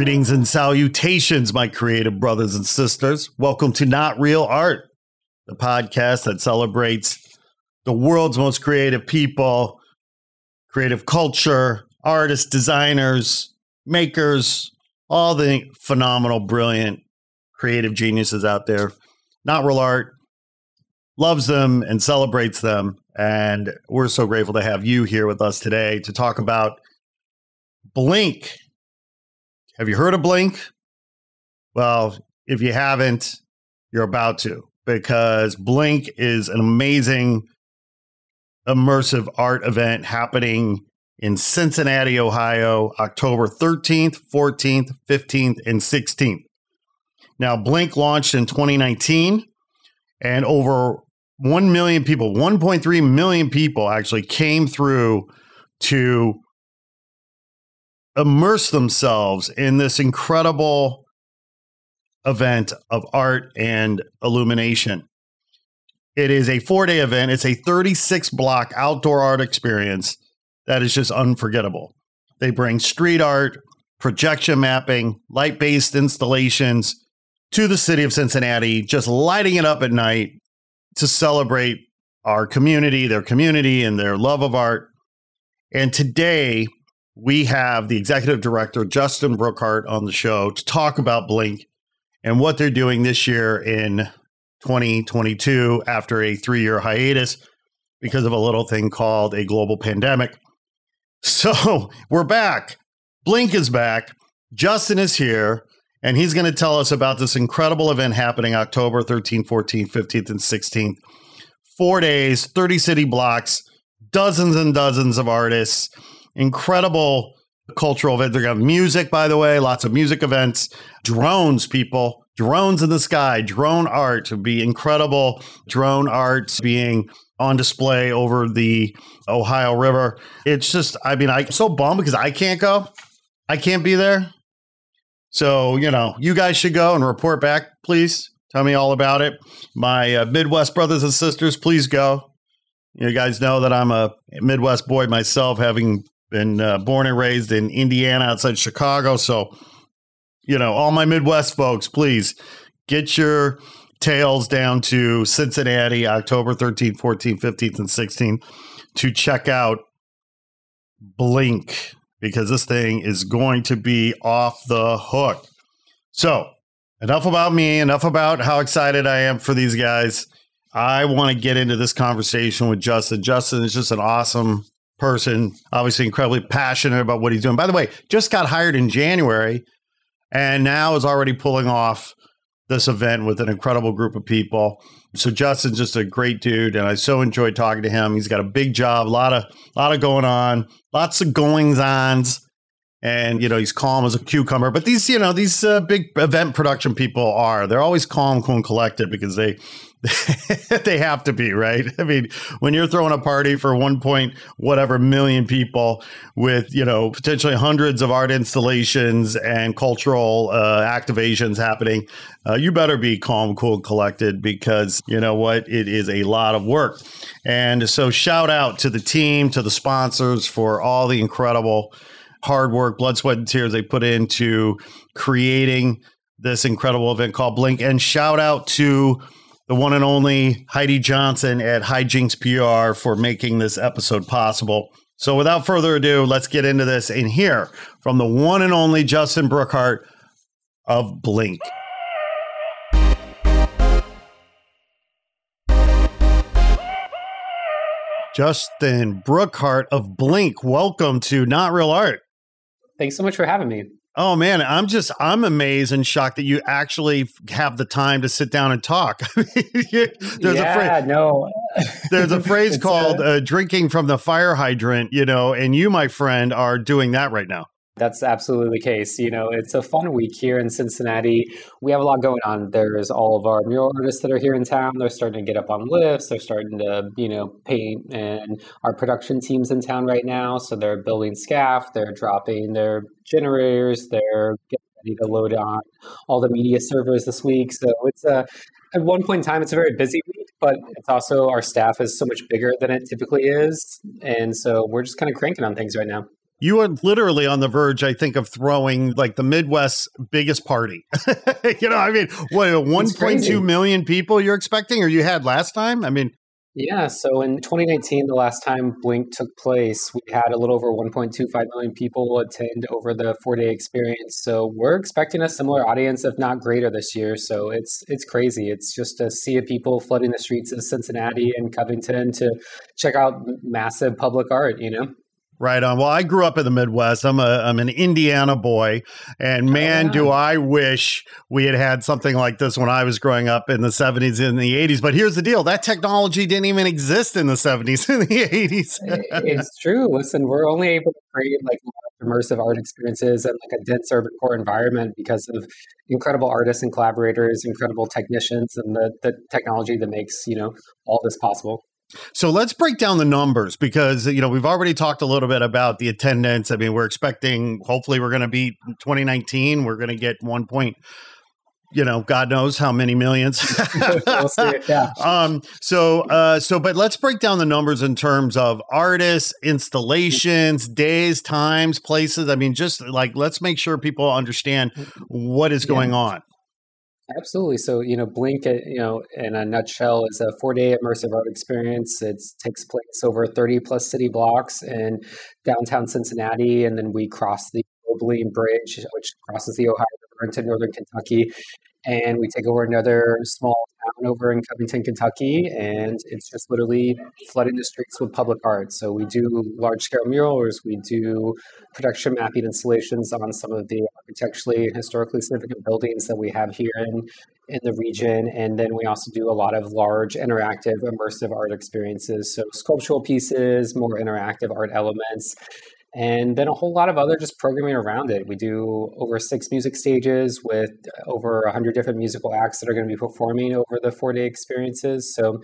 Greetings and salutations, my creative brothers and sisters. Welcome to Not Real Art, the podcast that celebrates the world's most creative people, creative culture, artists, designers, makers, all the phenomenal, brilliant, creative geniuses out there. Not Real Art loves them and celebrates them. And we're so grateful to have you here with us today to talk about Blink have you heard of Blink? Well, if you haven't, you're about to because Blink is an amazing immersive art event happening in Cincinnati, Ohio, October 13th, 14th, 15th, and 16th. Now, Blink launched in 2019, and over 1 million people, 1.3 million people actually came through to immerse themselves in this incredible event of art and illumination. It is a four day event, it's a 36 block outdoor art experience that is just unforgettable. They bring street art, projection mapping, light based installations to the city of Cincinnati, just lighting it up at night to celebrate our community, their community, and their love of art. And today, we have the executive director, Justin Brookhart, on the show to talk about Blink and what they're doing this year in 2022 after a three year hiatus because of a little thing called a global pandemic. So we're back. Blink is back. Justin is here, and he's going to tell us about this incredible event happening October 13th, 14th, 15th, and 16th. Four days, 30 city blocks, dozens and dozens of artists incredible cultural event. They're going music, by the way, lots of music events, drones, people, drones in the sky, drone art to be incredible. Drone art being on display over the Ohio River. It's just, I mean, I'm so bummed because I can't go. I can't be there. So, you know, you guys should go and report back, please. Tell me all about it. My uh, Midwest brothers and sisters, please go. You guys know that I'm a Midwest boy myself, having been uh, born and raised in Indiana outside Chicago. So, you know, all my Midwest folks, please get your tails down to Cincinnati, October 13th, 14th, 15th, and 16th to check out Blink because this thing is going to be off the hook. So, enough about me, enough about how excited I am for these guys. I want to get into this conversation with Justin. Justin is just an awesome person, obviously incredibly passionate about what he's doing. By the way, just got hired in January and now is already pulling off this event with an incredible group of people. So Justin's just a great dude, and I so enjoyed talking to him. He's got a big job, a lot of a lot of going on, lots of goings ons, and you know he's calm as a cucumber. But these, you know, these uh, big event production people are. They're always calm, cool, and collected because they they have to be right. I mean, when you're throwing a party for one point whatever million people with you know potentially hundreds of art installations and cultural uh, activations happening, uh, you better be calm, cool, collected because you know what, it is a lot of work. And so, shout out to the team, to the sponsors for all the incredible hard work, blood, sweat, and tears they put into creating this incredible event called Blink. And shout out to the one and only Heidi Johnson at Hijinks PR for making this episode possible. So, without further ado, let's get into this and hear from the one and only Justin Brookhart of Blink. Justin Brookhart of Blink, welcome to Not Real Art. Thanks so much for having me. Oh man, I'm just I'm amazed and shocked that you actually have the time to sit down and talk. there's yeah, a phrase, no. there's a phrase called uh, "drinking from the fire hydrant," you know, and you, my friend, are doing that right now. That's absolutely the case. You know, it's a fun week here in Cincinnati. We have a lot going on. There's all of our mural artists that are here in town. They're starting to get up on lifts. They're starting to, you know, paint. And our production team's in town right now. So they're building scaff. They're dropping their generators. They're getting ready to load on all the media servers this week. So it's a, at one point in time, it's a very busy week, but it's also our staff is so much bigger than it typically is. And so we're just kind of cranking on things right now you are literally on the verge, I think, of throwing like the Midwest's biggest party. you know, I mean, what, 1.2 million people you're expecting or you had last time? I mean, yeah, so in 2019, the last time Blink took place, we had a little over 1.25 million people attend over the four-day experience. So we're expecting a similar audience, if not greater, this year. So it's it's crazy. It's just a sea of people flooding the streets of Cincinnati and Covington to check out massive public art. You know. Right on. Well, I grew up in the Midwest. I'm a I'm an Indiana boy, and oh, man, oh, yeah. do I wish we had had something like this when I was growing up in the 70s and the 80s. But here's the deal: that technology didn't even exist in the 70s and the 80s. it's true. Listen, we're only able to create like immersive art experiences and like a dense urban core environment because of incredible artists and collaborators, incredible technicians, and the the technology that makes you know all this possible. So let's break down the numbers because you know we've already talked a little bit about the attendance. I mean, we're expecting hopefully we're going to beat 2019. We're going to get one point you know, God knows how many millions. we'll yeah. Um, so, uh, so, but let's break down the numbers in terms of artists, installations, days, times, places. I mean, just like let's make sure people understand what is going yeah. on. Absolutely. So, you know, Blink, uh, you know, in a nutshell, is a four day immersive art experience. It takes place over 30 plus city blocks in downtown Cincinnati. And then we cross the Roebling Bridge, which crosses the Ohio River into northern Kentucky and we take over another small town over in Covington, Kentucky, and it's just literally flooding the streets with public art. So we do large scale murals, we do projection mapping installations on some of the architecturally and historically significant buildings that we have here in in the region, and then we also do a lot of large interactive immersive art experiences. So sculptural pieces, more interactive art elements and then a whole lot of other just programming around it. We do over six music stages with over 100 different musical acts that are going to be performing over the four day experiences. So,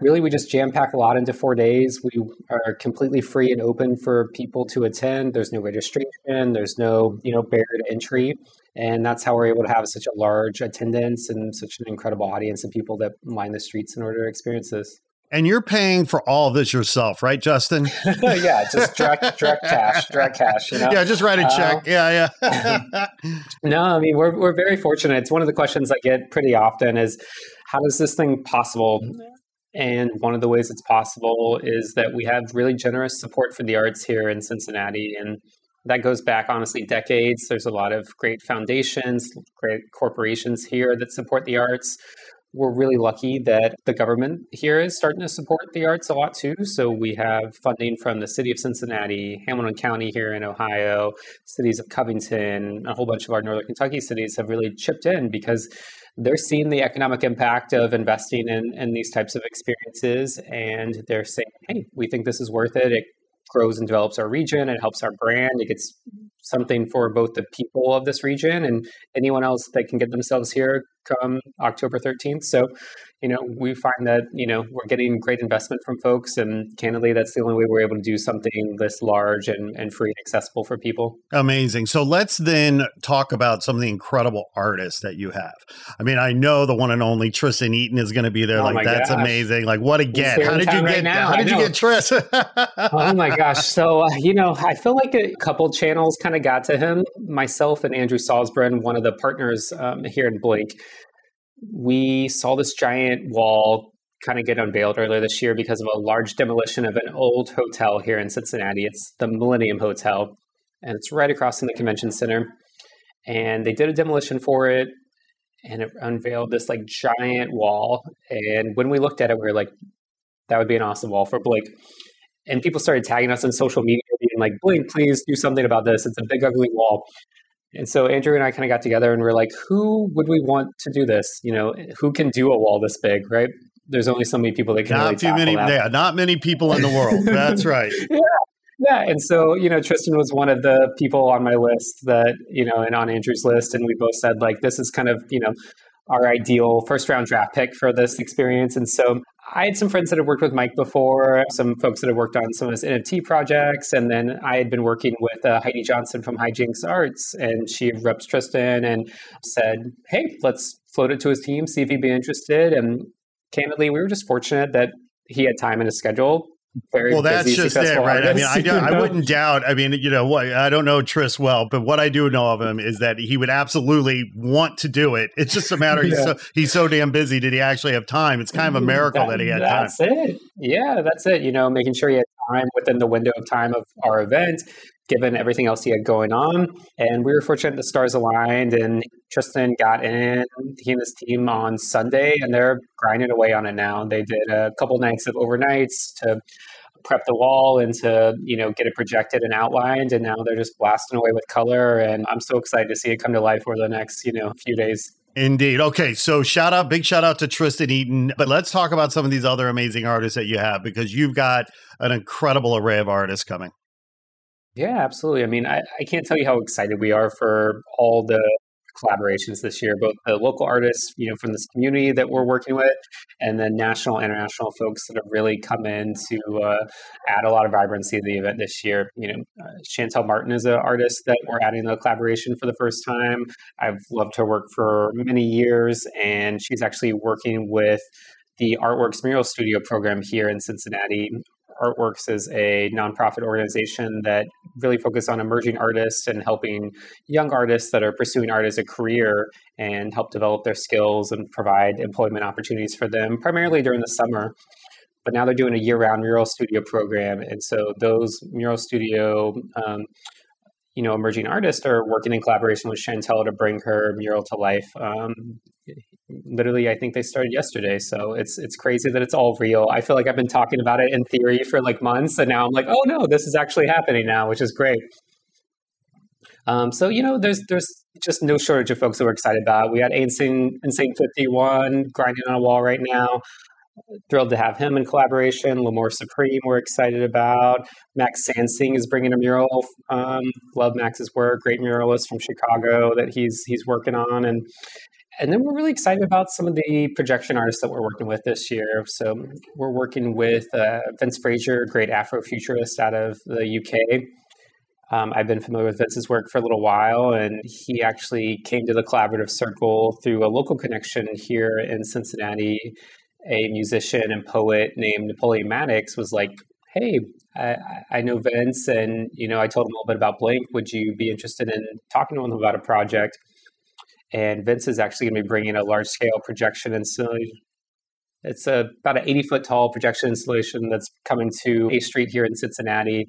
really, we just jam pack a lot into four days. We are completely free and open for people to attend. There's no registration, there's no you know barrier to entry. And that's how we're able to have such a large attendance and such an incredible audience of people that line the streets in order to experience this. And you're paying for all of this yourself, right, Justin? yeah, just direct, direct cash, direct cash. You know? Yeah, just write a check. Uh, yeah, yeah. no, I mean we're we're very fortunate. It's one of the questions I get pretty often is, how is this thing possible? And one of the ways it's possible is that we have really generous support for the arts here in Cincinnati, and that goes back honestly decades. There's a lot of great foundations, great corporations here that support the arts we're really lucky that the government here is starting to support the arts a lot too. So we have funding from the city of Cincinnati, Hamilton County here in Ohio, cities of Covington, a whole bunch of our northern Kentucky cities have really chipped in because they're seeing the economic impact of investing in, in these types of experiences and they're saying, hey, we think this is worth it. It grows and develops our region. It helps our brand. It gets something for both the people of this region and anyone else that can get themselves here come October 13th. So, you know, we find that, you know, we're getting great investment from folks. And candidly, that's the only way we're able to do something this large and, and free and accessible for people. Amazing. So let's then talk about some of the incredible artists that you have. I mean, I know the one and only Tristan Eaton is going to be there. Oh like, that's gosh. amazing. Like, what a get. How did you right get, now. how did you get Tris? oh my gosh. So, uh, you know, I feel like a couple channels kind of got to him. Myself and Andrew Salzbrun, one of the partners um, here in Blink, we saw this giant wall kind of get unveiled earlier this year because of a large demolition of an old hotel here in Cincinnati. It's the Millennium Hotel, and it's right across from the convention center. And they did a demolition for it, and it unveiled this like giant wall. And when we looked at it, we were like, that would be an awesome wall for Blink. And people started tagging us on social media, being like, Blink, please do something about this. It's a big, ugly wall. And so Andrew and I kind of got together and we're like, who would we want to do this? You know, who can do a wall this big, right? There's only so many people that can. Not really too many. That. Yeah, not many people in the world. That's right. yeah, yeah. And so you know, Tristan was one of the people on my list that you know, and on Andrew's list, and we both said like, this is kind of you know our ideal first round draft pick for this experience. And so I had some friends that had worked with Mike before, some folks that had worked on some of his NFT projects, and then I had been working with uh, Heidi Johnson from Hijinks Arts, and she reps Tristan and said, "Hey, let's float it to his team, see if he'd be interested." And candidly, we were just fortunate that he had time in his schedule very well that's just it right? Artist, i mean I, I wouldn't doubt i mean you know what i don't know tris well but what i do know of him is that he would absolutely want to do it. It's just a matter yeah. he's so he's so damn busy did he actually have time? It's kind of a mm, miracle that, that he had that's time. that's it. Yeah that's it you know making sure he had time within the window of time of our event given everything else he had going on. And we were fortunate the stars aligned and Tristan got in, he and his team on Sunday, and they're grinding away on it now. They did a couple nights of overnights to prep the wall and to you know get it projected and outlined and now they're just blasting away with color and i'm so excited to see it come to life over the next you know few days Indeed. Okay. So shout out, big shout out to Tristan Eaton. But let's talk about some of these other amazing artists that you have because you've got an incredible array of artists coming. Yeah, absolutely. I mean, I, I can't tell you how excited we are for all the collaborations this year, both the local artists, you know, from this community that we're working with, and then national, international folks that have really come in to uh, add a lot of vibrancy to the event this year. You know, uh, Shantell Martin is an artist that we're adding the collaboration for the first time. I've loved her work for many years, and she's actually working with the Artworks Mural Studio program here in Cincinnati Artworks is a nonprofit organization that really focuses on emerging artists and helping young artists that are pursuing art as a career and help develop their skills and provide employment opportunities for them, primarily during the summer. But now they're doing a year-round mural studio program, and so those mural studio um, you know, emerging artists are working in collaboration with Shantell to bring her mural to life. Um, literally, I think they started yesterday, so it's it's crazy that it's all real. I feel like I've been talking about it in theory for like months, and now I'm like, oh no, this is actually happening now, which is great. Um, so you know, there's there's just no shortage of folks that we're excited about. We got Insane Insane 51 grinding on a wall right now thrilled to have him in collaboration. L'Amour Supreme, we're excited about. Max Sansing is bringing a mural. Um, love Max's work. Great muralist from Chicago that he's he's working on, and and then we're really excited about some of the projection artists that we're working with this year. So we're working with uh, Vince Fraser, great Afrofuturist out of the UK. Um, I've been familiar with Vince's work for a little while, and he actually came to the collaborative circle through a local connection here in Cincinnati a musician and poet named Napoleon Maddox was like, "Hey, I, I, know Vince, and you know, I told him a little bit about Blink. Would you be interested in talking to him about a project?" And Vince is actually going to be bringing a large scale projection installation. It's a, about an 80 foot tall projection installation that's coming to A Street here in Cincinnati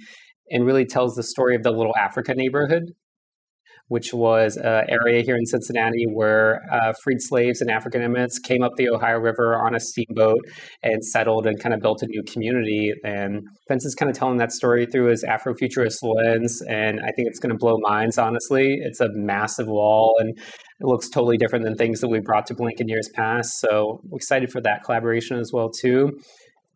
and really tells the story of the Little Africa neighborhood which was an area here in Cincinnati where uh, freed slaves and African immigrants came up the Ohio River on a steamboat and settled and kind of built a new community. And Vince is kind of telling that story through his Afrofuturist lens. And I think it's going to blow minds, honestly. It's a massive wall and it looks totally different than things that we brought to Blink in years past. So excited for that collaboration as well, too.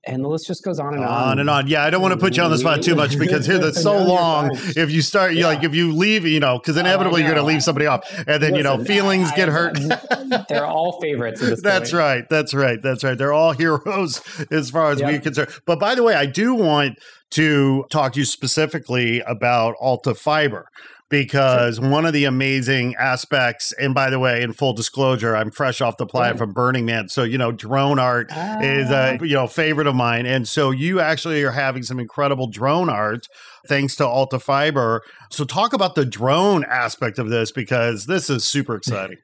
And the list just goes on and on. On and on. Yeah, I don't want to put you on the spot too much because here that's so No, long. If you start, Yeah. like if you leave, you know, because inevitably you're going to oh, leave somebody off, and then you know feelings I- get hurt. They're all favorites That's point. right. That's right. That's right. They're all heroes as far as we're concerned. But by the way, I do want to talk to you specifically about Alta Fiber because one of the amazing aspects, and by the way, in full disclosure, I'm fresh off the plane from Burning Man. So, you know, drone art is a Ah. you know favorite of mine. And so you actually are having some incredible drone art thanks to Alta Fiber. So talk about the drone aspect of this because this is super exciting.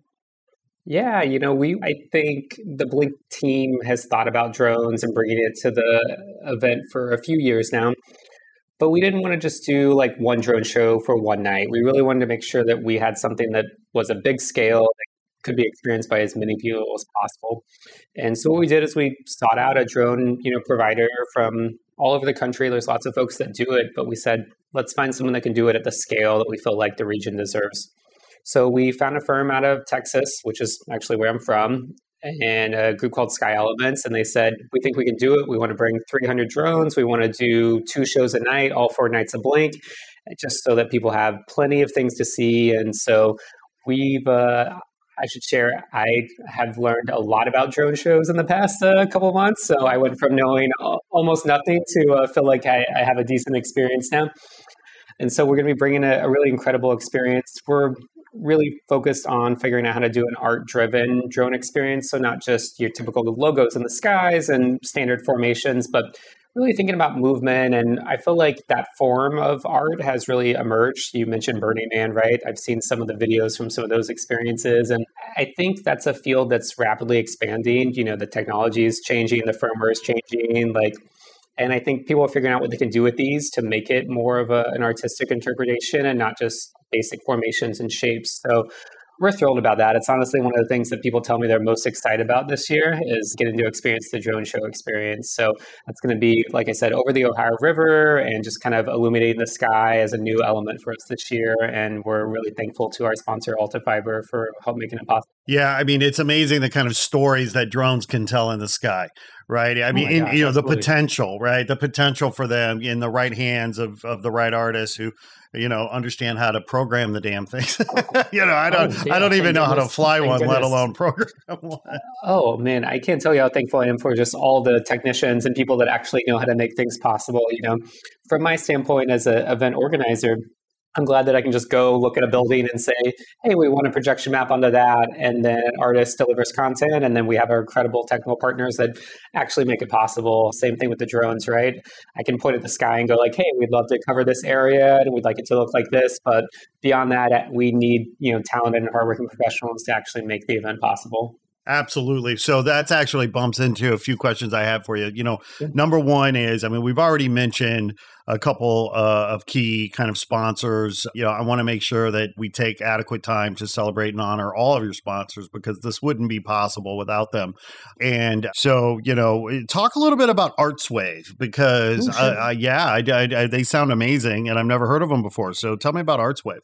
Yeah, you know, we I think the Blink team has thought about drones and bringing it to the event for a few years now. But we didn't want to just do like one drone show for one night. We really wanted to make sure that we had something that was a big scale that could be experienced by as many people as possible. And so what we did is we sought out a drone, you know, provider from all over the country. There's lots of folks that do it, but we said, let's find someone that can do it at the scale that we feel like the region deserves. So we found a firm out of Texas, which is actually where I'm from, and a group called Sky Elements. And they said, We think we can do it. We want to bring 300 drones. We want to do two shows a night, all four nights a Blink, just so that people have plenty of things to see. And so we've, uh, I should share, I have learned a lot about drone shows in the past uh, couple months. So I went from knowing almost nothing to uh, feel like I, I have a decent experience now. And so we're going to be bringing a, a really incredible experience. We're really focused on figuring out how to do an art driven drone experience. So, not just your typical logos in the skies and standard formations, but really thinking about movement. And I feel like that form of art has really emerged. You mentioned Burning Man, right? I've seen some of the videos from some of those experiences. And I think that's a field that's rapidly expanding. You know, the technology is changing, the firmware is changing. Like, and I think people are figuring out what they can do with these to make it more of a, an artistic interpretation and not just basic formations and shapes. So we're thrilled about that. It's honestly one of the things that people tell me they're most excited about this year is getting to experience the drone show experience. So that's going to be, like I said, over the Ohio River and just kind of illuminating the sky as a new element for us this year. And we're really thankful to our sponsor, Alta Fiber, for help making it possible. Yeah, I mean, it's amazing the kind of stories that drones can tell in the sky, right? I Oh mean, my in, gosh, you know, the potential, right? The potential for them in the right hands of of the right artists who, you know, understand how to program the damn things. you know, I oh don't, Oh, yeah, I don't even know how to fly one, let alone program one. Oh man, I can't tell you how thankful I am for just all the technicians and people that actually know how to make things possible. You know, from my standpoint as an event organizer, I'm glad that I can just go look at a building and say, "Hey, we want a projection map onto that," and then an artist delivers content, and then we have our incredible technical partners that actually make it possible. Same thing with the drones, right? I can point at the sky and go like, "Hey, we'd love to cover this area, and we'd like it to look like this," but beyond that, we need you know talented and hardworking professionals to actually make the event possible. Absolutely. So that's actually bumps into a few questions I have for you. You know, Yeah. number one is, I mean, we've already mentioned a couple uh, of key kind of sponsors. You know, I want to make sure that we take adequate time to celebrate and honor all of your sponsors because this wouldn't be possible without them. And so, you know, talk a little bit about ArtsWave because, Ooh, sure. uh, uh, yeah, I, I, I, they sound amazing and I've never heard of them before. So tell me about ArtsWave.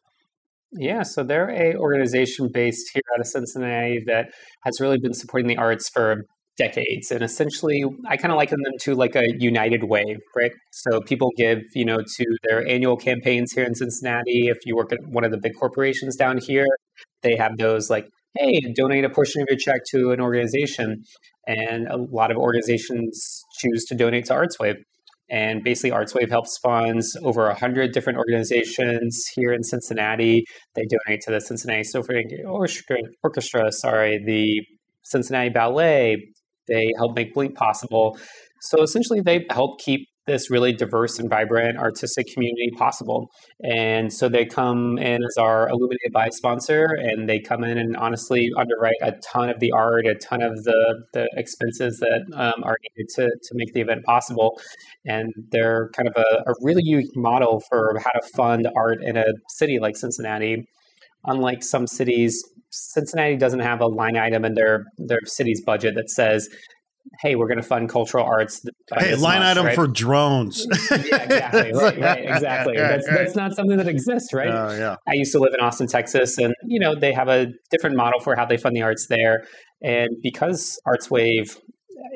Yeah, so they're a organization based here out of Cincinnati that has really been supporting the arts for decades. And essentially, I kind of liken them to like a United Way, right? So people give, you know, to their annual campaigns here in Cincinnati. If you work at one of the big corporations down here, they have those like, hey, donate a portion of your check to an organization. And a lot of organizations choose to donate to ArtsWave. And basically, ArtsWave helps funds over 100 different organizations here in Cincinnati. They donate to the Cincinnati Symphony Orchestra, Orchestra, sorry, the Cincinnati Ballet. They help make Blink possible. So essentially, they help keep this really diverse and vibrant artistic community possible. And so they come in as our Illuminated by sponsor, and they come in and honestly underwrite a ton of the art, a ton of the, the expenses that um, are needed to, to make the event possible. And they're kind of a, a really unique model for how to fund art in a city like Cincinnati. Unlike some cities, Cincinnati doesn't have a line item in their, their city's budget that says, hey, we're going to fund cultural arts. Hey, line much," item right? for drones. yeah, exactly. Right, right, exactly. Right, That's, that's not something that exists, right? Oh, yeah. I used to live in Austin, Texas, and you know they have a different model for how they fund the arts there. And because ArtsWave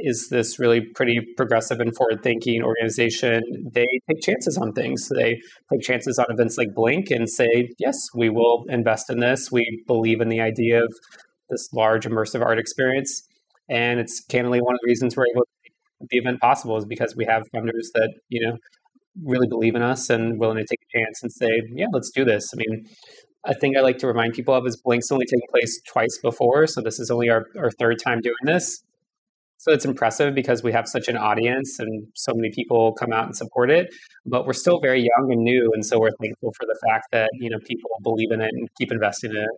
is this really pretty progressive and forward thinking organization. They take chances on things. They take chances on events like Blink and say, yes, we will invest in this. We believe in the idea of this large immersive art experience. And it's candidly one of the reasons we're able to make the event possible is because we have funders that, you know, really believe in us and willing to take a chance and say, yeah, let's do this. I mean, a thing I like to remind people of is Blink's only taken place twice before. So this is only our, our third time doing this. So it's impressive because we have such an audience and so many people come out and support it. But we're still very young and new. And so we're thankful for the fact that, you know, people believe in it and keep investing in it.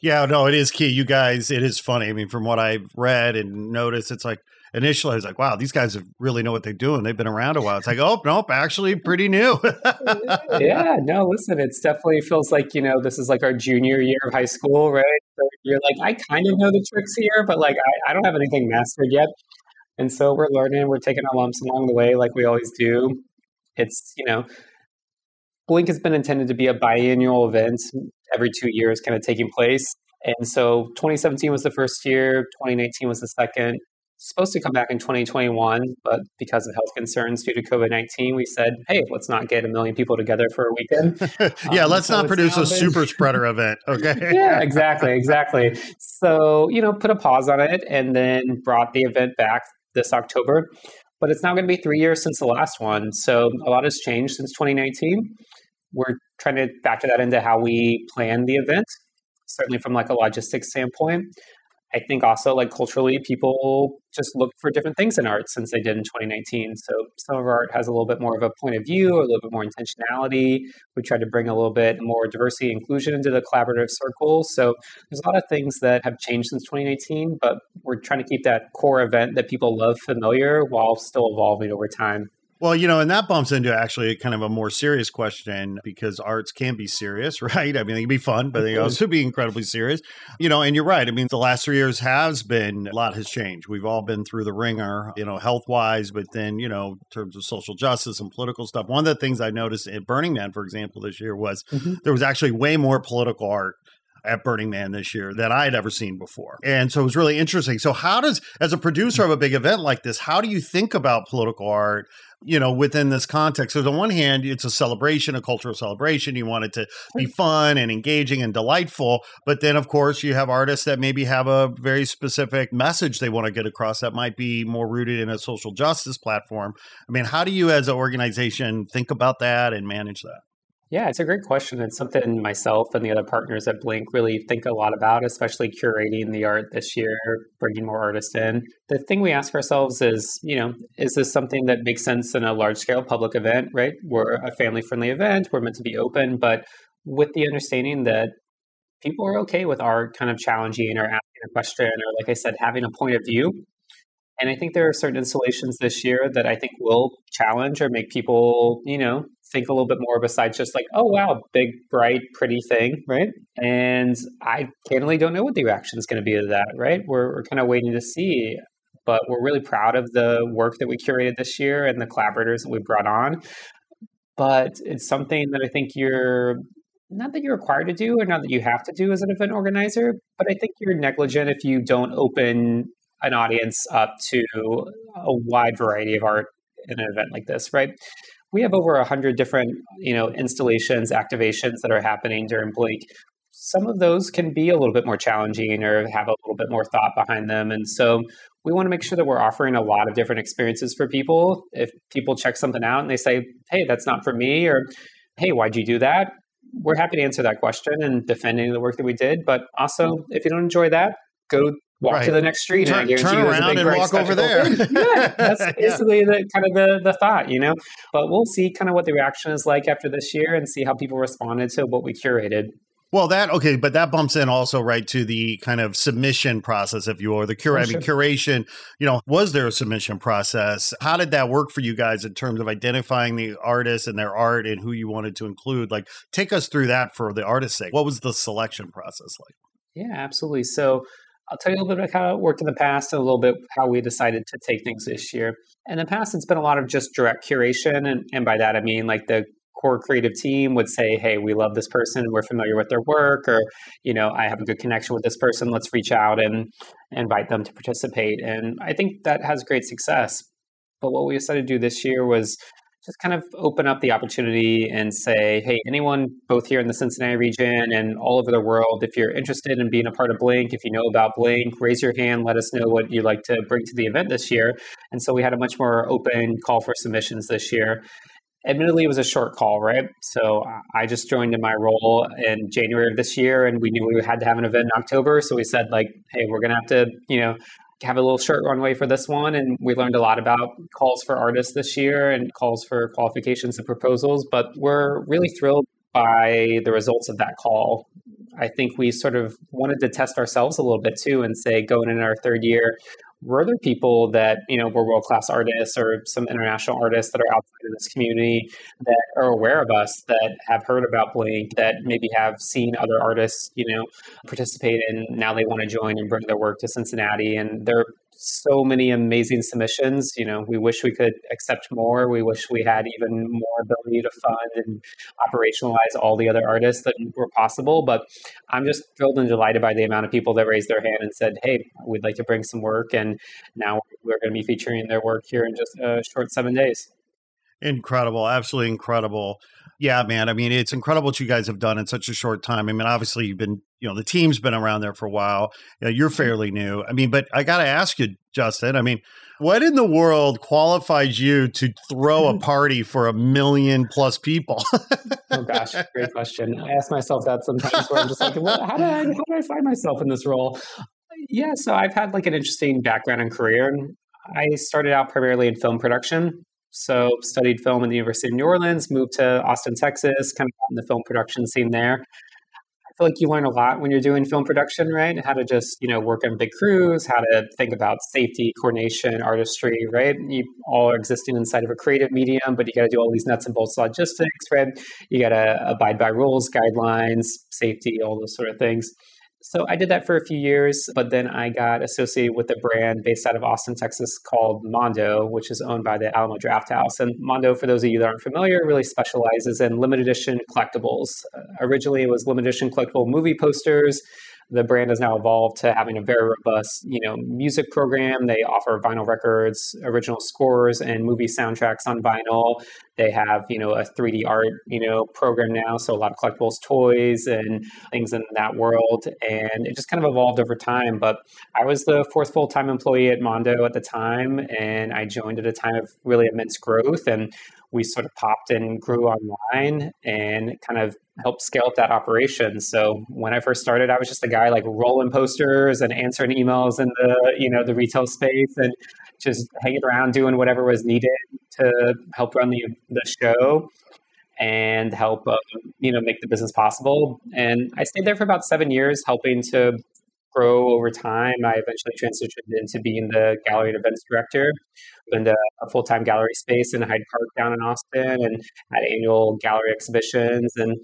Yeah, no, it is key. You guys, it is funny. I mean, from what I've read and noticed, it's like initially I was like, wow, these guys really know what they're doing. They've been around a while. It's like, oh, nope, actually pretty new. yeah, no, listen, it's definitely feels like, you know, this is like our junior year of high school, right? So you're like, I kind of know the tricks here, but like, I, I don't have anything mastered yet. And so we're learning, we're taking our lumps along the way, like we always do. It's, you know, Blink has been intended to be a biannual event every two years, kind of taking place. And so 2017 was the first year, 2019 was the second, supposed to come back in 2021, but because of health concerns due to COVID 19, we said, hey, let's not get a million people together for a weekend. yeah, um, let's so not produce a super spreader event. Okay. yeah, exactly. Exactly. So, you know, put a pause on it and then brought the event back this October. But it's now going to be three years since the last one. So a lot has changed since 2019. We're trying to factor that into how we plan the event, certainly from like a logistics standpoint. I think also like culturally, people just look for different things in art since they did in 2019. So some of our art has a little bit more of a point of view, a little bit more intentionality. We tried to bring a little bit more diversity inclusion into the collaborative circle. So there's a lot of things that have changed since 2019, but we're trying to keep that core event that people love familiar while still evolving over time. Well, you know, and that bumps into actually kind of a more serious question because arts can be serious, right? I mean, they can be fun, but they also be incredibly serious. You know, and you're right. I mean, the last three years has been a lot has changed. We've all been through the ringer, you know, health wise, but then, you know, in terms of social justice and political stuff. One of the things I noticed at Burning Man, for example, this year was mm-hmm. there was actually way more political art at Burning Man this year that I'd ever seen before. And so it was really interesting. So, how does, as a producer of a big event like this, how do you think about political art? You know, within this context. So, on one hand, it's a celebration, a cultural celebration. You want it to be fun and engaging and delightful. But then, of course, you have artists that maybe have a very specific message they want to get across that might be more rooted in a social justice platform. I mean, how do you, as an organization, think about that and manage that? Yeah, it's a great question. It's something myself and the other partners at Blink really think a lot about, especially curating the art this year, bringing more artists in. The thing we ask ourselves is, you know, is this something that makes sense in a large scale public event, right? We're a family friendly event, we're meant to be open, but with the understanding that people are okay with art kind of challenging or asking a question or, like I said, having a point of view. And I think there are certain installations this year that I think will challenge or make people, you know, think a little bit more besides just like, oh wow, big, bright, pretty thing, right? And I candidly don't know what the reaction is going to be to that, right? We're, we're kind of waiting to see. But we're really proud of the work that we curated this year and the collaborators that we brought on. But it's something that I think you're not that you're required to do or not that you have to do as an event organizer, but I think you're negligent if you don't open an audience up to a wide variety of art in an event like this, right? we have over 100 different you know installations activations that are happening during blink. Some of those can be a little bit more challenging or have a little bit more thought behind them. And so we want to make sure that we're offering a lot of different experiences for people. If people check something out and they say hey that's not for me or hey why'd you do that? We're happy to answer that question and defend any of the work that we did. But also if you don't enjoy that go walk right. to the next street turn, and turn around and walk over there. yeah, that's basically yeah. the kind of the, the thought, you know. But we'll see kind of what the reaction is like after this year and see how people responded to what we curated. Well, that okay, but that bumps in also right to the kind of submission process, if you will, or the cura- oh. I mean, curation. You know, was there a submission process? How did that work for you guys in terms of identifying the artists and their art and who you wanted to include? Like, take us through that for the artist's sake. What was the selection process like? Yeah, absolutely. So I'll tell you a little bit about how it worked in the past and a little bit how we decided to take things this year. In the past, it's been a lot of just direct curation. And, and by that, I mean like the core creative team would say, "Hey, we love this person. We're familiar with their work," or you know, "I have a good connection with this person. Let's reach out and invite them to participate." And I think that has great success. But what we decided to do this year was just kind of open up the opportunity and say, hey, anyone both here in the Cincinnati region and all over the world, if you're interested in being a part of Blink, if you know about Blink, raise your hand, let us know what you'd like to bring to the event this year. And so we had a much more open call for submissions this year. Admittedly, it was a short call, right? So I just joined in my role in January of this year, and we knew we had to have an event in October. So we said, like, hey, we're going to have to, you know, have a little short runway for this one. And we learned a lot about calls for artists this year and calls for qualifications and proposals. But we're really thrilled by the results of that call. I think we sort of wanted to test ourselves a little bit too and say, going in our third year, were there people that you know were world class artists or some international artists that are outside of this community that are aware of us that have heard about blink that maybe have seen other artists you know participate and now they want to join and bring their work to cincinnati and they're so many amazing submissions. You know, we wish we could accept more. We wish we had even more ability to fund and operationalize all the other artists that were possible. But I'm just thrilled and delighted by the amount of people that raised their hand and said, "Hey, we'd like to bring some work." And now we're going to be featuring their work here in just a short seven days. Incredible, absolutely incredible. Yeah, man. I mean, it's incredible what you guys have done in such a short time. I mean, obviously, you've been, you know, the team's been around there for a while. You know, you're mm-hmm. fairly new. I mean, but I got to ask you, Justin. I mean, what in the world qualifies you to throw a party for a million plus people? oh gosh, great question. I ask myself that sometimes, where I'm just like, well, how do I, how do I find myself in this role? Yeah, so I've had like an interesting background and career. I started out primarily in film production. So studied film in the University of New Orleans, moved to Austin, Texas, kind of got in the film production scene there. I feel like you learn a lot when you're doing film production, right? How to just, you know, work on big crews, how to think about safety, coordination, artistry, right? You all are existing inside of a creative medium, but you got to do all these nuts and bolts logistics, right? You got to abide by rules, guidelines, safety, all those sort of things. So I did that for a few years, but then I got associated with a brand based out of Austin, Texas called Mondo, which is owned by the Alamo Drafthouse. And Mondo, for those of you that aren't familiar, really specializes in limited edition collectibles. Uh, originally, it was limited edition collectible movie posters the brand has now evolved to having a very robust, you know, music program. They offer vinyl records, original scores, and movie soundtracks on vinyl. They have, you know, a 3D art, you know, program now, so a lot of collectibles, toys, and things in that world. And it just kind of evolved over time. But I was the fourth full time employee at Mondo at the time, and I joined at a time of really immense growth and we sort of popped and grew online and kind of helped scale up that operation. So when I first started, I was just a guy like rolling posters and answering emails in the you know the retail space and just hanging around doing whatever was needed to help run the the show and help uh, you know make the business possible. And I stayed there for about seven years, helping to grow over time. I eventually transitioned into being the gallery and events director, opened a, a full time gallery space in Hyde Park down in Austin, and had annual gallery exhibitions. And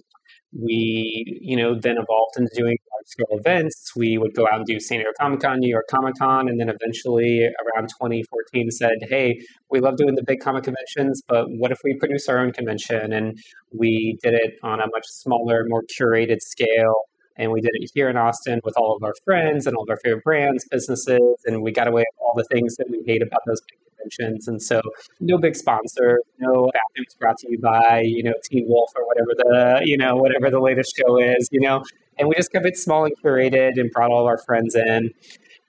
we, you know, then evolved into doing large scale events. We would go out and do San Diego Comic Con, New York Comic Con, and then eventually around 2014 said, "Hey, we love doing the big comic conventions, but what if we produce our own convention?" And we did it on a much smaller, more curated scale and we did it here in Austin with all of our friends and all of our favorite brands, businesses, and we got away with all the things that we hate about those big And so, no big sponsor, no bathrooms brought to you by you know Teen Wolf or whatever the you know whatever the latest show is, you know. And we just kept it small and curated, and brought all of our friends in.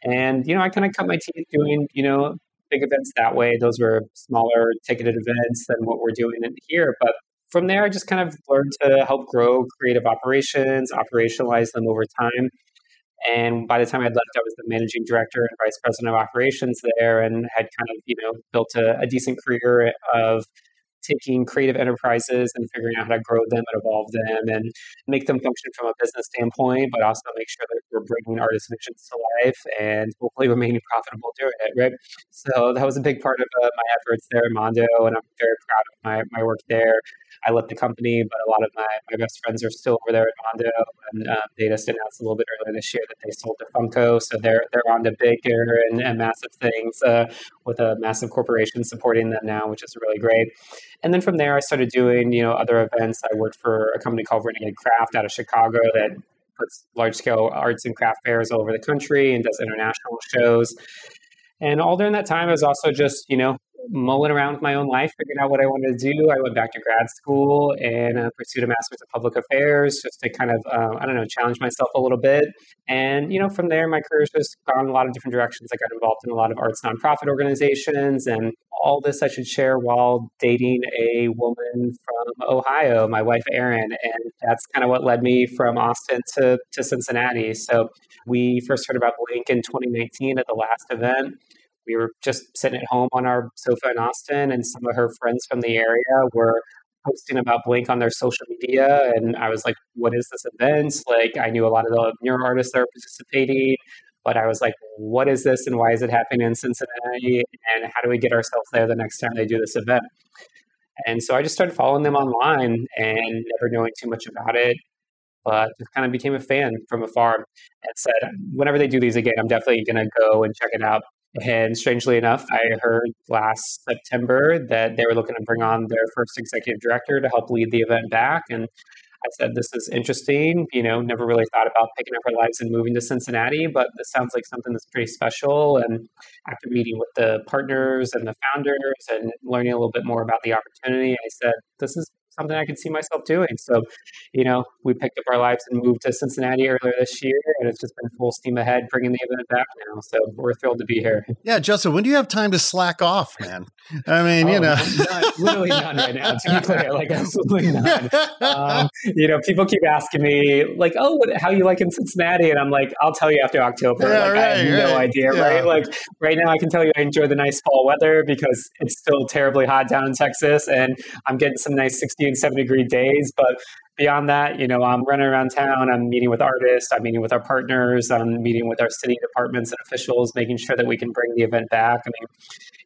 And you know, I kind of cut my teeth doing you know big events that way. Those were smaller ticketed events than what we're doing in here, but from there, I just kind of learned to help grow creative operations, operationalize them over time. And by the time I left, I was the managing director and vice president of operations there, and had kind of you know built a, a decent career of taking creative enterprises and figuring out how to grow them and evolve them and make them function from a business standpoint, but also make sure that we're bringing artist visions to life and hopefully remaining profitable doing it, right? So that was a big part of uh, my efforts there at Mondo, and I'm very proud of my, my work there. I left the company, but a lot of my, my best friends are still over there at Mondo. And uh, they just announced a little bit earlier this year that they sold to Funko. So they're, they're on to bigger and, and massive things uh, with a massive corporation supporting them now, which is really great. And then from there, I started doing, you know, other events. I worked for a company called Renegade Craft out of Chicago that puts large scale arts and craft fairs all over the country and does international shows. And all during that time, I was also just, you know, mulling around with my own life, figuring out what I wanted to do. I went back to grad school and uh, pursued a master's of public affairs just to kind of, uh, I don't know, challenge myself a little bit. And, you know, from there, my career's just gone a lot of different directions. I got involved in a lot of arts nonprofit organizations and all this I should share while dating a woman from Ohio, my wife, Erin. And that's kind of what led me from Austin to, to Cincinnati. So we first heard about Blink in 2019 at the last event we were just sitting at home on our sofa in Austin, and some of her friends from the area were posting about Blink on their social media. And I was like, what is this event? Like, I knew a lot of the mural artists that are participating, but I was like, what is this and why is it happening in Cincinnati? And how do we get ourselves there the next time they do this event? And so I just started following them online and never knowing too much about it. But just kind of became a fan from afar and said, whenever they do these again, I'm definitely going to go and check it out. And strangely enough, I heard last September that they were looking to bring on their first executive director to help lead the event back. And I said, This is interesting. You know, never really thought about picking up our lives and moving to Cincinnati, but this sounds like something that's pretty special. And after meeting with the partners and the founders and learning a little bit more about the opportunity, I said, This is something I could see myself doing. So, you know, we picked up our lives and moved to Cincinnati earlier this year, and it's just been full steam ahead, bringing the event back now. So we're thrilled to be here. Yeah, Justin, when do you have time to slack off, man? I mean, oh, you know, literally none right now. To be clear, like absolutely none. Um, you know, people keep asking me like, "Oh, what, how you like in Cincinnati?" And I'm like, "I'll tell you after October." Yeah, like, right, I have right. no idea, yeah. right? Like right now, I can tell you I enjoy the nice fall weather because it's still terribly hot down in Texas, and I'm getting some nice 60 and 70 degree days. But beyond that, you know, I'm running around town. I'm meeting with artists. I'm meeting with our partners. I'm meeting with our city departments and officials, making sure that we can bring the event back. I mean,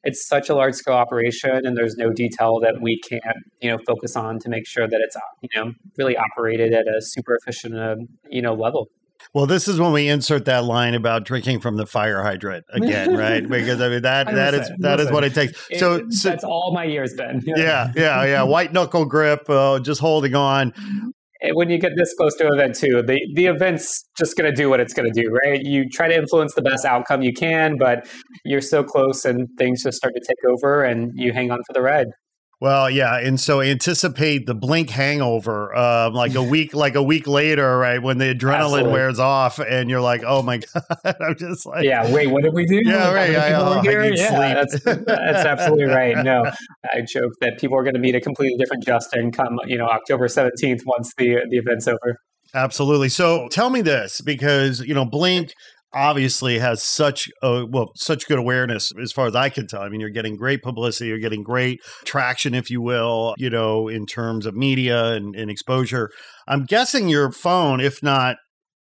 it's such a large scale operation, and there's no detail that we can't, you know, focus on to make sure that it's, you know, really operated at a super efficient, uh, you know, level. Well, this is when we insert that line about drinking from the fire hydrant again, right? Because I mean that that is that is what it takes. So, it, so that's all my years been. Yeah, yeah, yeah. White knuckle grip, uh, just holding on. And when you get this close to an event too, the the event's just going to do what it's going to do, right? You try to influence the best outcome you can, but you're so close, and things just start to take over, and you hang on for the ride. Well, yeah, and so anticipate the blink hangover, um, like a week, like a week later, right when the adrenaline Absolutely. wears off, and you're like, "Oh my god!" I'm just like, "Yeah, wait, what did we do? Yeah, right. I, oh, I yeah, that's that's absolutely right. No, I joke that people are going to meet a completely different Justin come, you know, October 17th once the the event's over. Absolutely. So tell me this because you know Blink obviously has such a well such good awareness as far as I can tell. I mean, you're getting great publicity, you're getting great traction, if you will, you know, in terms of media and, and exposure. I'm guessing your phone, if not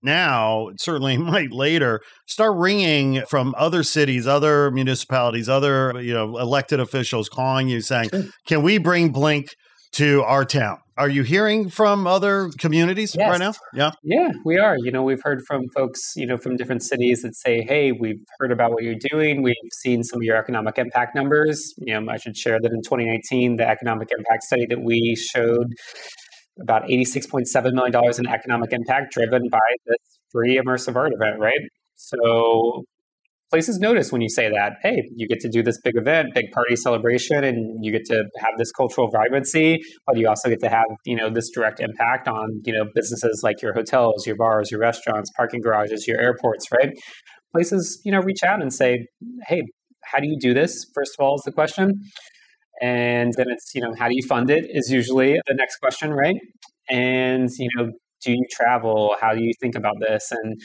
now, certainly might later, start ringing from other cities, other municipalities, other you know elected officials calling you saying, "Can we bring Blink to our town?" Are you hearing from other communities yes. right now? Yeah. Yeah, we are. You know, we've heard from folks, you know, from different cities that say, hey, we've heard about what you're doing. We've seen some of your economic impact numbers. You know, I should share that in 2019, the economic impact study that we showed about $86.7 million in economic impact driven by this free immersive art event, right? So places notice when you say that hey you get to do this big event big party celebration and you get to have this cultural vibrancy but you also get to have you know this direct impact on you know businesses like your hotels your bars your restaurants parking garages your airports right? Places you know reach out and say hey how do you do this? First of all is the question. And then it's you know how do you fund it? is usually the next question right? And you know do you travel? How do you think about this? And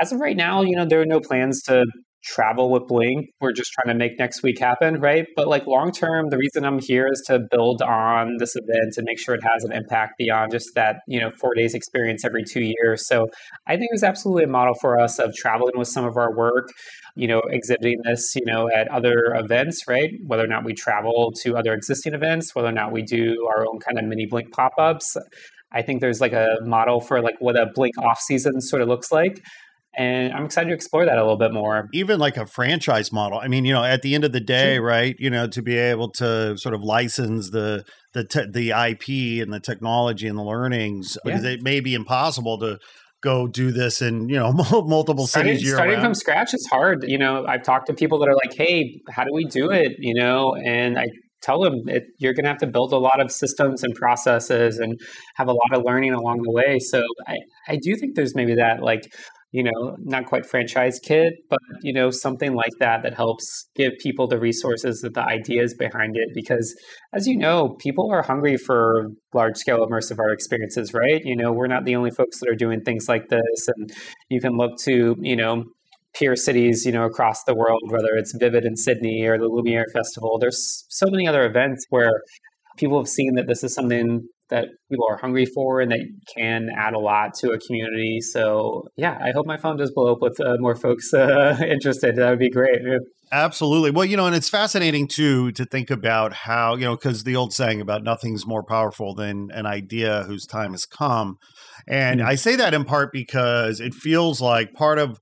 as of right now, you know, there are no plans to travel with Blink. We're just trying to make next week happen, right? But like long term, the reason I'm here is to build on this event and make sure it has an impact beyond just that, you know, four days experience every two years. So I think it's absolutely a model for us of traveling with some of our work, you know, exhibiting this, you know, at other events, right? Whether or not we travel to other existing events, whether or not we do our own kind of mini Blink pop ups. I think there's like a model for like what a Blink off season sort of looks like and I'm excited to explore that a little bit more. Even like a franchise model. I mean, you know, at the end of the day, right? You know, to be able to sort of license the the te- the IP and the technology and the learnings uh, yeah. because it may be impossible to go do this in you know multiple starting, cities. Starting around. from scratch is hard. You know, I've talked to people that are like, "Hey, how do we do it?" You know, and I tell them it, you're going to have to build a lot of systems and processes and have a lot of learning along the way. So I, I do think there's maybe that like you know, not quite franchise kit, but you know, something like that that helps give people the resources and the ideas behind it. Because as you know, people are hungry for large scale immersive art experiences, right? You know, we're not the only folks that are doing things like this. And you can look to, you know, peer cities, you know, across the world, whether it's Vivid in Sydney or the Lumiere Festival. There's so many other events where people have seen that this is something that people are hungry for and that can add a lot to a community. So yeah, I hope my phone does blow up with uh, more folks uh, interested. That would be great. Absolutely. Well, you know, and it's fascinating too to think about how, you know, because the old saying about nothing's more powerful than an idea whose time has come. And mm-hmm. I say that in part because it feels like part of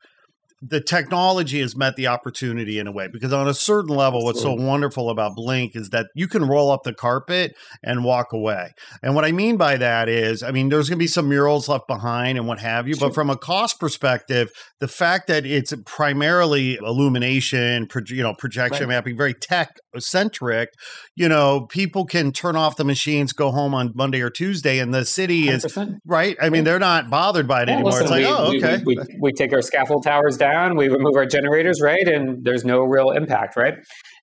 the technology has met the opportunity in a way because on a certain level what's so wonderful about blink is that you can roll up the carpet and walk away. And what i mean by that is i mean there's going to be some murals left behind and what have you but from a cost perspective the fact that it's primarily illumination you know projection right. mapping very tech centric you know people can turn off the machines go home on monday or tuesday and the city 100%. is right? I mean they're not bothered by it anymore. listen, it's like we, oh okay. we, we, we take our scaffold towers down down, we remove our generators, right? And there's no real impact, right?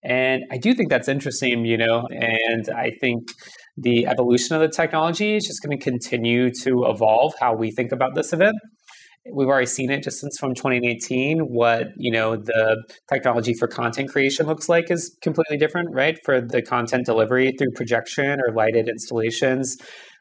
And I do think that's interesting, you know, and I think the evolution of the technology is just going to continue to evolve how we think about this event. We've already seen it just since from 2018. What you know, the technology for content creation looks like is completely different, right? For the content delivery through projection or lighted installations,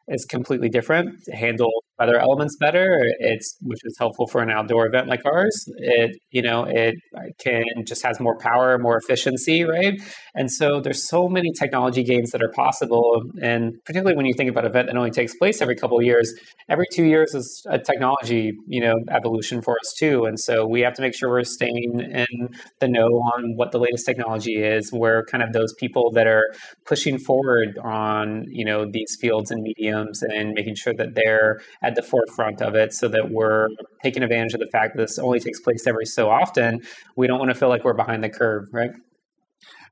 is completely different. To Handle weather elements better. It's which is helpful for an outdoor event like ours. It you know it uh, can just has more power, more efficiency, right? And so there's so many technology gains that are possible. And particularly when you think about an event that only takes place every couple of years, every two years is a technology you know evolution for us too. And so we have to make sure we're staying in the know on what the latest technology is. We're kind of those people that are pushing forward on you know these fields and mediums and making sure that they're at the forefront of it so that we're taking advantage of the fact that this only takes place every so often. We don't want to feel like we're behind the curve, right?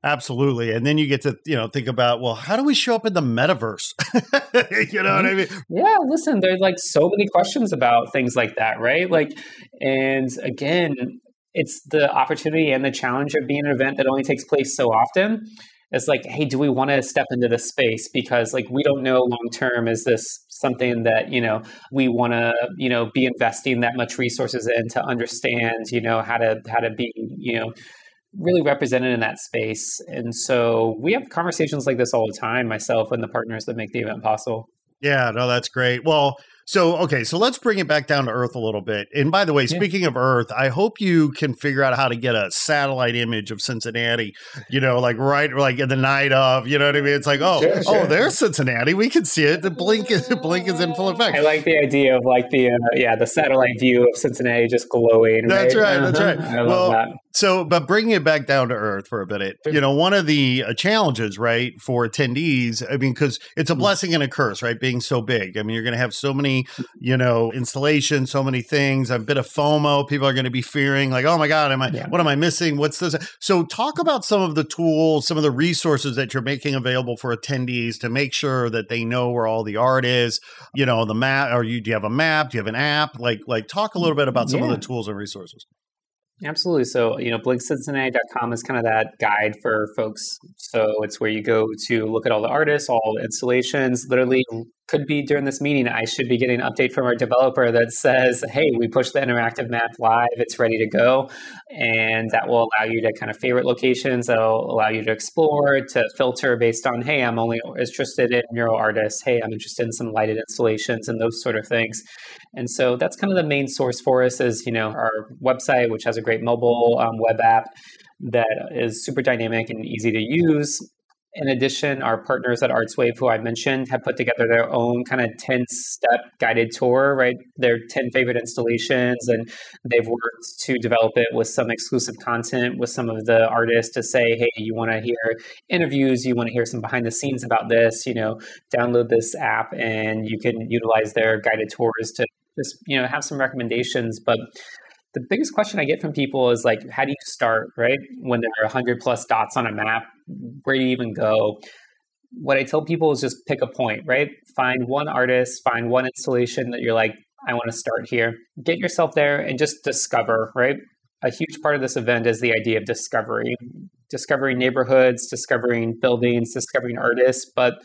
Absolutely. And then you get to, you know, think about, well, how do we show up in the metaverse? you know what I mm-hmm. mean? Yeah, listen, there's like so many questions about things like that, right? Like, and again, it's the opportunity and the challenge of being an event that only takes place so often it's like hey do we want to step into this space? Because like we don't know long term is this something that you know we want to you know be investing that much resources in to understand you know how to how to be you know really represented in that space? And so we have conversations like this all the time myself and the partners that make the event possible. Yeah no that's great. Well so, okay, so let's bring it back down to Earth a little bit. And by the way, speaking of Earth, I hope you can figure out how to get a satellite image of Cincinnati, you know, like right, like in the night of, you know what I mean? It's like, oh, sure, sure. oh, there's Cincinnati. We can see it. The blink is, blink is in full effect. I like the idea of like the, uh, yeah, the satellite view of Cincinnati just glowing. That's right. right that's right. I love well, that. So, but bringing it back down to earth for a minute, you know, one of the uh, challenges, right, for attendees, I mean, because it's a mm. blessing and a curse, right, being so big. I mean, you're going to have so many, you know, installations, so many things, a bit of FOMO. People are going to be fearing, like, oh my God, am I, yeah. what am I missing? What's this? So, talk about some of the tools, some of the resources that you're making available for attendees to make sure that they know where all the art is, you know, the map, or you, do you have a map? Do you have an app? Like, like, talk a little bit about some yeah. of the tools and resources. Absolutely. So, you know, blinkcincinnati.com is kind of that guide for folks. So it's where you go to look at all the artists, all the installations, literally mm-hmm. Could be during this meeting, I should be getting an update from our developer that says, hey, we pushed the interactive map live, it's ready to go. And that will allow you to kind of favorite locations, that'll allow you to explore, to filter based on, hey, I'm only interested in mural artists, hey, I'm interested in some lighted installations and those sort of things. And so that's kind of the main source for us is, you know, our website, which has a great mobile um, web app that is super dynamic and easy to use in addition, our partners at ArtsWave, who I mentioned, have put together their own kind of 10 step guided tour, right? Their 10 favorite installations, and they've worked to develop it with some exclusive content with some of the artists to say, hey, you want to hear interviews, you want to hear some behind the scenes about this, you know, download this app and you can utilize their guided tours to just, you know, have some recommendations. But the biggest question I get from people is like, how do you start, right? When there are 100 plus dots on a map, where do you even go? What I tell people is just pick a point, right? Find one artist, find one installation that you're like, I want to start here. Get yourself there and just discover, right? A huge part of this event is the idea of discovery, discovering neighborhoods, discovering buildings, discovering artists. But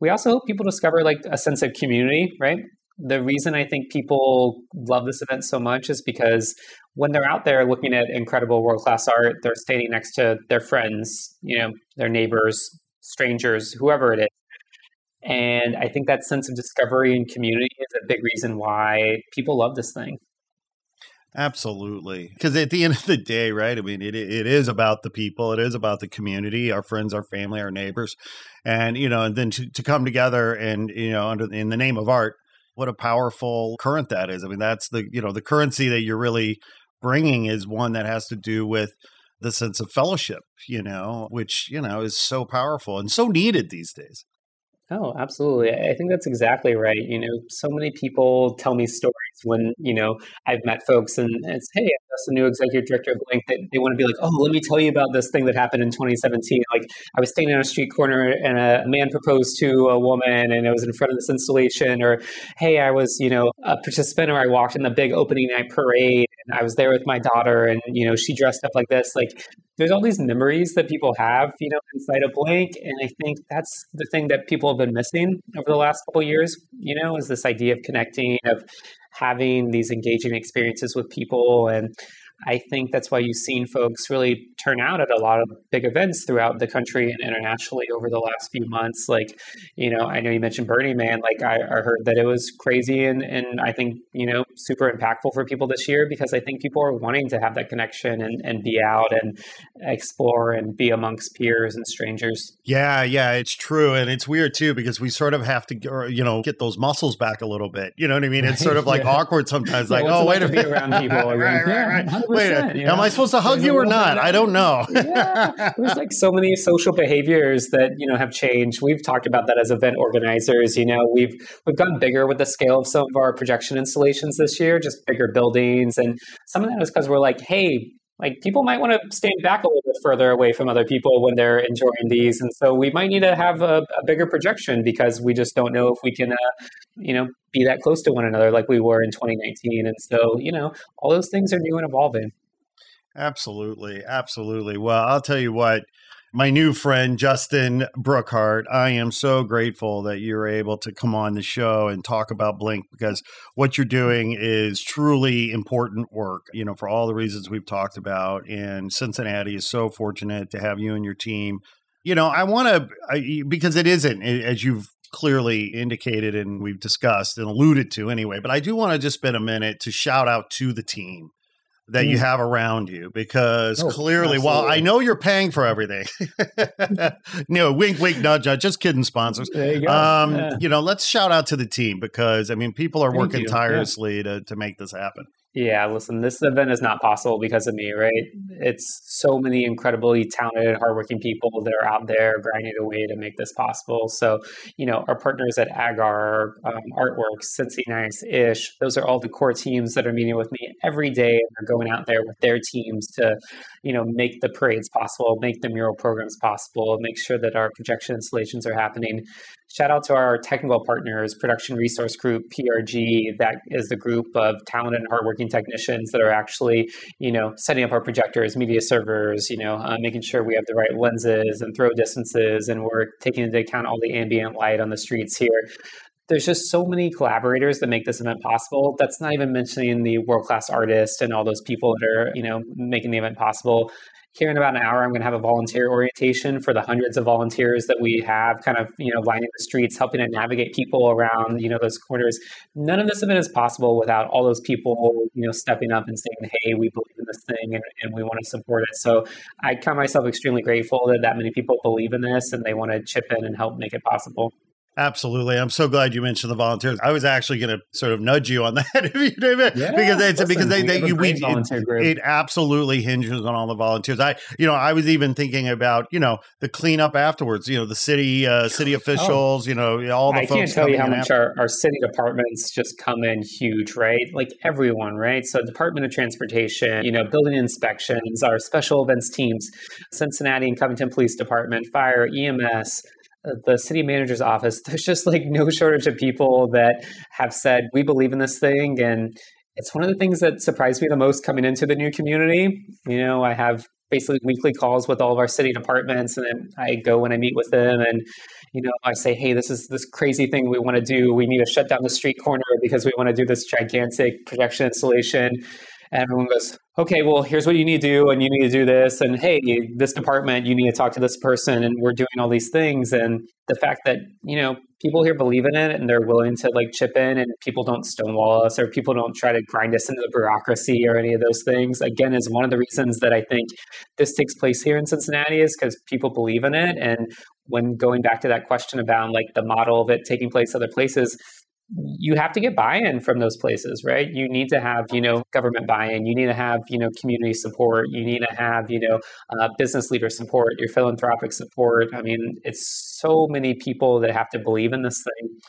we also hope people discover like a sense of community, right? the reason I think people love this event so much is because when they're out there looking at incredible world class art, they're standing next to their friends, you know, their neighbors, strangers, whoever it is. And I think that sense of discovery and community is a big reason why people love this thing. Absolutely. Because at the end of the day, right? I mean, it, it is about the people, it is about the community, our friends, our family, our neighbors. And, you know, and then to, to come together and, you know, under in the name of art, what a powerful current that is. I mean, that's the, you know, the currency that you're really bringing is one that has to do with the sense of fellowship, you know, which, you know, is so powerful and so needed these days. Oh, absolutely. I think that's exactly right. You know, so many people tell me stories when, you know, I've met folks and it's, hey, just a new executive director of Blink. They, they want to be like, oh, let me tell you about this thing that happened in 2017. Like, I was standing on a street corner and a man proposed to a woman and it was in front of this installation. Or, hey, I was, you know, a participant or I walked in the big opening night parade I was there with my daughter and, you know, she dressed up like this. Like, there's all these memories that people have, you know, inside a Blink. and I think that's the thing that people have been missing over the last couple years. You know, is this idea of connecting, of having these engaging experiences with people, and I think that's why you've seen folks really turn out at a lot of big events throughout the country and internationally over the last few months. Like, you know, I know you mentioned Burning Man. Like, I, I heard that it was crazy and, and I think, you know, super impactful for people this year because I think people are wanting to have that connection and, and be out and explore and be amongst peers and strangers. Yeah, yeah, it's true. And it's weird too because we sort of have to, you know, get those muscles back a little bit. You know what I mean? It's sort of like yeah. awkward sometimes. Like, oh, wait a minute. around people. right, right, right. Wait, am I supposed to hug you or not? I don't know. yeah, there's like so many social behaviors that you know have changed. We've talked about that as event organizers. You know, we've we've gotten bigger with the scale of some of our projection installations this year, just bigger buildings, and some of that is because we're like, hey, like people might want to stand back a little bit further away from other people when they're enjoying these and so we might need to have a, a bigger projection because we just don't know if we can uh, you know be that close to one another like we were in 2019 and so you know all those things are new and evolving Absolutely. Absolutely. Well, I'll tell you what, my new friend, Justin Brookhart, I am so grateful that you're able to come on the show and talk about Blink because what you're doing is truly important work, you know, for all the reasons we've talked about. And Cincinnati is so fortunate to have you and your team. You know, I want to, because it isn't, as you've clearly indicated and we've discussed and alluded to anyway, but I do want to just spend a minute to shout out to the team that mm. you have around you because oh, clearly absolutely. while I know you're paying for everything no wink wink nudge nudge just kidding sponsors you, um, yeah. you know let's shout out to the team because I mean people are Thank working you. tirelessly yeah. to to make this happen yeah, listen, this event is not possible because of me, right? It's so many incredibly talented, hardworking people that are out there grinding away to make this possible. So, you know, our partners at Agar, um, Artworks, Cincy Nice, Ish, those are all the core teams that are meeting with me every day and are going out there with their teams to, you know, make the parades possible, make the mural programs possible, make sure that our projection installations are happening. Shout out to our technical partners, Production Resource Group, PRG. That is the group of talented and hardworking technicians that are actually, you know, setting up our projectors, media servers, you know, uh, making sure we have the right lenses and throw distances, and we're taking into account all the ambient light on the streets here there's just so many collaborators that make this event possible. That's not even mentioning the world class artists and all those people that are, you know, making the event possible here in about an hour i'm going to have a volunteer orientation for the hundreds of volunteers that we have kind of you know lining the streets helping to navigate people around you know those corners. None of this event is possible without all those people you know stepping up and saying hey we believe in this thing and, and we want to support it. So i count myself extremely grateful that that many people believe in this and they want to chip in and help make it possible Absolutely. I'm so glad you mentioned the volunteers. I was actually going to sort of nudge you on that if you it. Yeah, because it's because they, they you, we, it, it, absolutely hinges on all the volunteers. I you know, I was even thinking about, you know, the cleanup afterwards, you know, the city uh, city oh. officials, oh. you know, all the. I can't tell you how much our, our city departments just come in huge, right? Like everyone, right? So Department of Transportation, you know, building inspections, our special events teams, Cincinnati and Covington Police Department, fire, EMS, the city manager's office, there's just like no shortage of people that have said, we believe in this thing. And it's one of the things that surprised me the most coming into the new community. You know, I have basically weekly calls with all of our city departments, and then I go when I meet with them and you know, I say, hey, this is this crazy thing we want to do. We need to shut down the street corner because we want to do this gigantic projection installation. And everyone goes, okay, well, here's what you need to do, and you need to do this, and hey, this department, you need to talk to this person, and we're doing all these things. And the fact that you know people here believe in it and they're willing to like chip in, and people don't stonewall us or people don't try to grind us into the bureaucracy or any of those things. Again, is one of the reasons that I think this takes place here in Cincinnati is because people believe in it. And when going back to that question about like the model of it taking place other places you have to get buy-in from those places right? You need to have you know government buy-in. You need to have you know community support. You need to have you know uh, business leader support your philanthropic support. I mean it's so many people that have to believe in this thing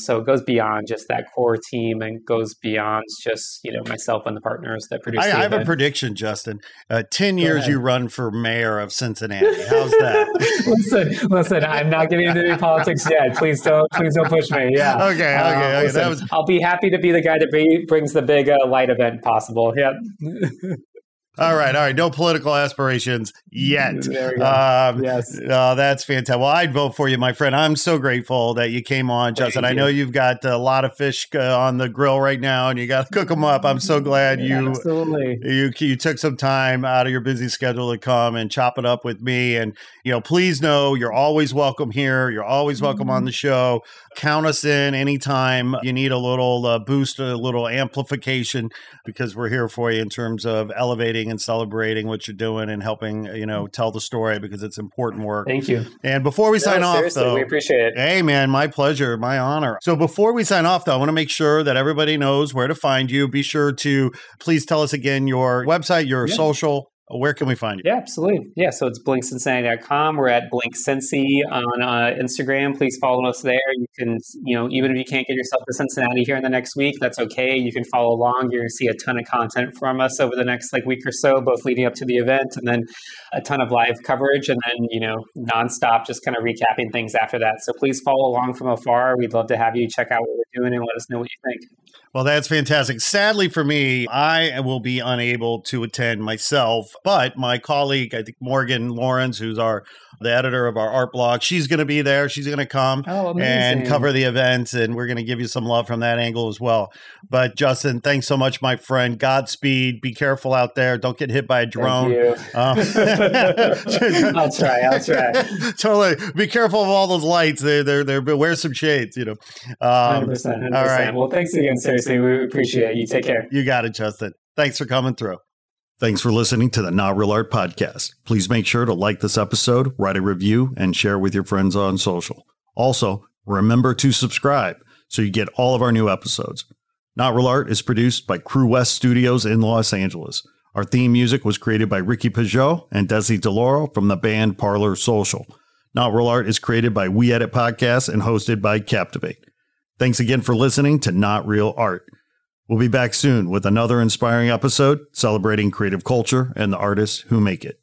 so it goes beyond just that core team and goes beyond just you know myself and the partners that produce. I, I have a prediction, Justin. Uh, Ten Go years ahead. you run for mayor of Cincinnati. How's that? listen, listen. I'm not getting into any politics yet. Please don't, please don't push me. Yeah. Okay. Okay. Uh, okay. Listen, was... I'll be happy to be the guy that brings the big uh, light event possible. Yeah. All right, all right. No political aspirations yet. Um, yes. Oh, that's fantastic. Well, I'd vote for you, my friend. I'm so grateful that you came on, Justin. I know you've got a lot of fish uh, on the grill right now, and you got to cook them up. I'm so glad you absolutely you you took some time out of your busy schedule to come and chop it up with me. And you know, please know you're always welcome here. You're always welcome mm-hmm. on the show. Count us in anytime you need a little uh, boost, a little amplification, because we're here for you in terms of elevating and celebrating what you're doing and helping, you know, tell the story because it's important work. Thank you. And before we no, sign off, though, we appreciate it. Hey, man, my pleasure, my honor. So before we sign off, though, I want to make sure that everybody knows where to find you. Be sure to please tell us again your website, your yeah. social where can we find you? Yeah, absolutely. Yeah, so it's blinkcincinnati.com. We're at blinkcincy on uh, Instagram. Please follow us there. You can, you know, even if you can't get yourself to Cincinnati here in the next week, that's okay. You can follow along. You're going to see a ton of content from us over the next like week or so, both leading up to the event and then a ton of live coverage and then, you know, nonstop, just kind of recapping things after that. So please follow along from afar. We'd love to have you check out what we're doing and let us know what you think. Well, that's fantastic. Sadly for me, I will be unable to attend myself, but my colleague, I think Morgan Lawrence, who's our the editor of our art blog. She's going to be there. She's going to come oh, and cover the events, and we're going to give you some love from that angle as well. But Justin, thanks so much, my friend. Godspeed. Be careful out there. Don't get hit by a drone. Um, I'll try. I'll try. totally. Be careful of all those lights. They're they're they're. Wear some shades. You know. Um, 100%, 100%. All right. Well, thanks again. Seriously, we appreciate it. You take care. You got it, Justin. Thanks for coming through. Thanks for listening to the Not Real Art Podcast. Please make sure to like this episode, write a review, and share with your friends on social. Also, remember to subscribe so you get all of our new episodes. Not Real Art is produced by Crewest Studios in Los Angeles. Our theme music was created by Ricky Peugeot and Desi DeLauro from the band Parlor Social. Not Real Art is created by We Edit Podcasts and hosted by Captivate. Thanks again for listening to Not Real Art. We'll be back soon with another inspiring episode celebrating creative culture and the artists who make it.